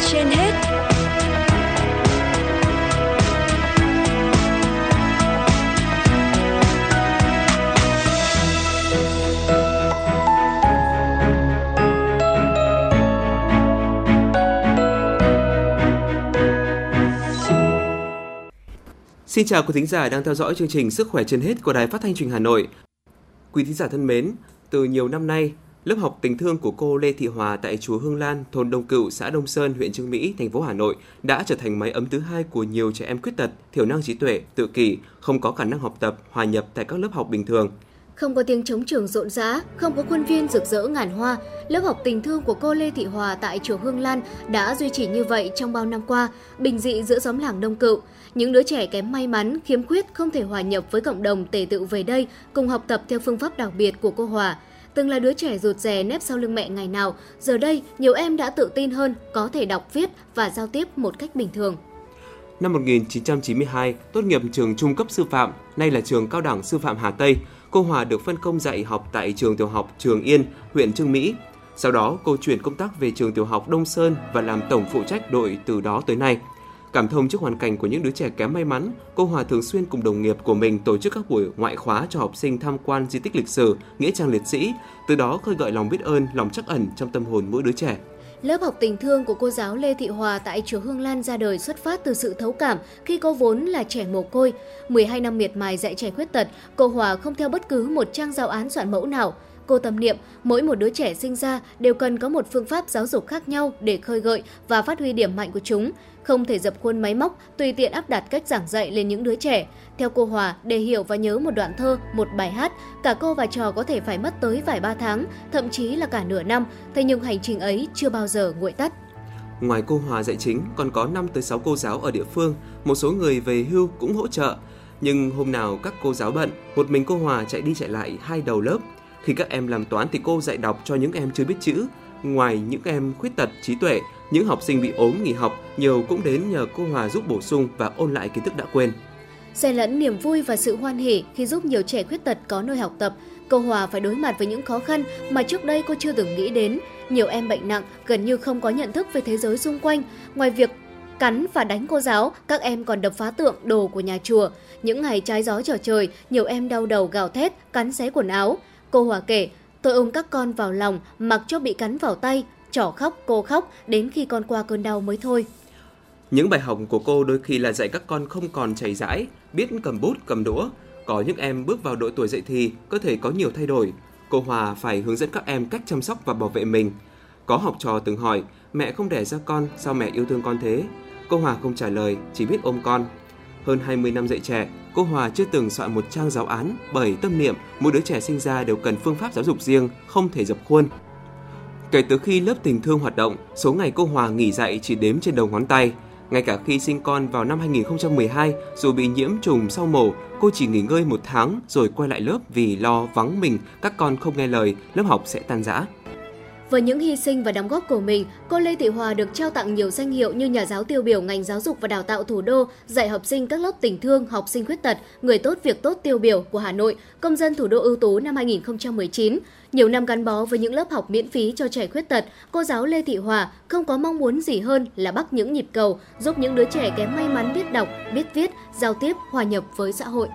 trên hết Xin chào quý thính giả đang theo dõi chương trình Sức khỏe trên hết của Đài Phát thanh Truyền hình Hà Nội. Quý thính giả thân mến, từ nhiều năm nay, lớp học tình thương của cô Lê Thị Hòa tại chùa Hương Lan, thôn Đông Cựu, xã Đông Sơn, huyện Trương Mỹ, thành phố Hà Nội đã trở thành máy ấm thứ hai của nhiều trẻ em khuyết tật, thiểu năng trí tuệ, tự kỷ, không có khả năng học tập, hòa nhập tại các lớp học bình thường. Không có tiếng trống trường rộn rã, không có khuôn viên rực rỡ ngàn hoa, lớp học tình thương của cô Lê Thị Hòa tại chùa Hương Lan đã duy trì như vậy trong bao năm qua, bình dị giữa xóm làng Đông Cựu. Những đứa trẻ kém may mắn, khiếm khuyết không thể hòa nhập với cộng đồng tề tự về đây cùng học tập theo phương pháp đặc biệt của cô Hòa. Từng là đứa trẻ rụt rè nép sau lưng mẹ ngày nào, giờ đây nhiều em đã tự tin hơn, có thể đọc viết và giao tiếp một cách bình thường. Năm 1992, tốt nghiệp trường trung cấp sư phạm, nay là trường cao đẳng sư phạm Hà Tây, cô Hòa được phân công dạy học tại trường tiểu học Trường Yên, huyện Trương Mỹ. Sau đó, cô chuyển công tác về trường tiểu học Đông Sơn và làm tổng phụ trách đội từ đó tới nay. Cảm thông trước hoàn cảnh của những đứa trẻ kém may mắn, cô Hòa thường xuyên cùng đồng nghiệp của mình tổ chức các buổi ngoại khóa cho học sinh tham quan di tích lịch sử, nghĩa trang liệt sĩ, từ đó khơi gợi lòng biết ơn, lòng trắc ẩn trong tâm hồn mỗi đứa trẻ. Lớp học tình thương của cô giáo Lê Thị Hòa tại chùa Hương Lan ra đời xuất phát từ sự thấu cảm khi cô vốn là trẻ mồ côi. 12 năm miệt mài dạy trẻ khuyết tật, cô Hòa không theo bất cứ một trang giáo án soạn mẫu nào. Cô tâm niệm, mỗi một đứa trẻ sinh ra đều cần có một phương pháp giáo dục khác nhau để khơi gợi và phát huy điểm mạnh của chúng không thể dập khuôn máy móc, tùy tiện áp đặt cách giảng dạy lên những đứa trẻ. Theo cô Hòa, để hiểu và nhớ một đoạn thơ, một bài hát, cả cô và trò có thể phải mất tới vài ba tháng, thậm chí là cả nửa năm, thế nhưng hành trình ấy chưa bao giờ nguội tắt. Ngoài cô Hòa dạy chính, còn có 5 tới 6 cô giáo ở địa phương, một số người về hưu cũng hỗ trợ. Nhưng hôm nào các cô giáo bận, một mình cô Hòa chạy đi chạy lại hai đầu lớp. Khi các em làm toán thì cô dạy đọc cho những em chưa biết chữ. Ngoài những em khuyết tật, trí tuệ, những học sinh bị ốm nghỉ học, nhiều cũng đến nhờ cô Hòa giúp bổ sung và ôn lại kiến thức đã quên. Xen lẫn niềm vui và sự hoan hỉ khi giúp nhiều trẻ khuyết tật có nơi học tập, cô Hòa phải đối mặt với những khó khăn mà trước đây cô chưa từng nghĩ đến. Nhiều em bệnh nặng, gần như không có nhận thức về thế giới xung quanh. Ngoài việc cắn và đánh cô giáo, các em còn đập phá tượng đồ của nhà chùa. Những ngày trái gió trở trời, nhiều em đau đầu gào thét, cắn xé quần áo. Cô Hòa kể, tôi ôm các con vào lòng, mặc cho bị cắn vào tay, trỏ khóc, cô khóc, đến khi con qua cơn đau mới thôi. Những bài học của cô đôi khi là dạy các con không còn chảy rãi, biết cầm bút, cầm đũa. Có những em bước vào độ tuổi dậy thì, có thể có nhiều thay đổi. Cô Hòa phải hướng dẫn các em cách chăm sóc và bảo vệ mình. Có học trò từng hỏi, mẹ không đẻ ra con, sao mẹ yêu thương con thế? Cô Hòa không trả lời, chỉ biết ôm con. Hơn 20 năm dạy trẻ, cô Hòa chưa từng soạn một trang giáo án bởi tâm niệm mỗi đứa trẻ sinh ra đều cần phương pháp giáo dục riêng, không thể dập khuôn. Kể từ khi lớp tình thương hoạt động, số ngày cô Hòa nghỉ dạy chỉ đếm trên đầu ngón tay. Ngay cả khi sinh con vào năm 2012, dù bị nhiễm trùng sau mổ, cô chỉ nghỉ ngơi một tháng rồi quay lại lớp vì lo vắng mình, các con không nghe lời, lớp học sẽ tan rã. Với những hy sinh và đóng góp của mình, cô Lê Thị Hòa được trao tặng nhiều danh hiệu như nhà giáo tiêu biểu ngành giáo dục và đào tạo thủ đô, dạy học sinh các lớp tình thương, học sinh khuyết tật, người tốt việc tốt tiêu biểu của Hà Nội, công dân thủ đô ưu tú năm 2019. Nhiều năm gắn bó với những lớp học miễn phí cho trẻ khuyết tật, cô giáo Lê Thị Hòa không có mong muốn gì hơn là bắt những nhịp cầu, giúp những đứa trẻ kém may mắn biết đọc, biết viết, giao tiếp, hòa nhập với xã hội.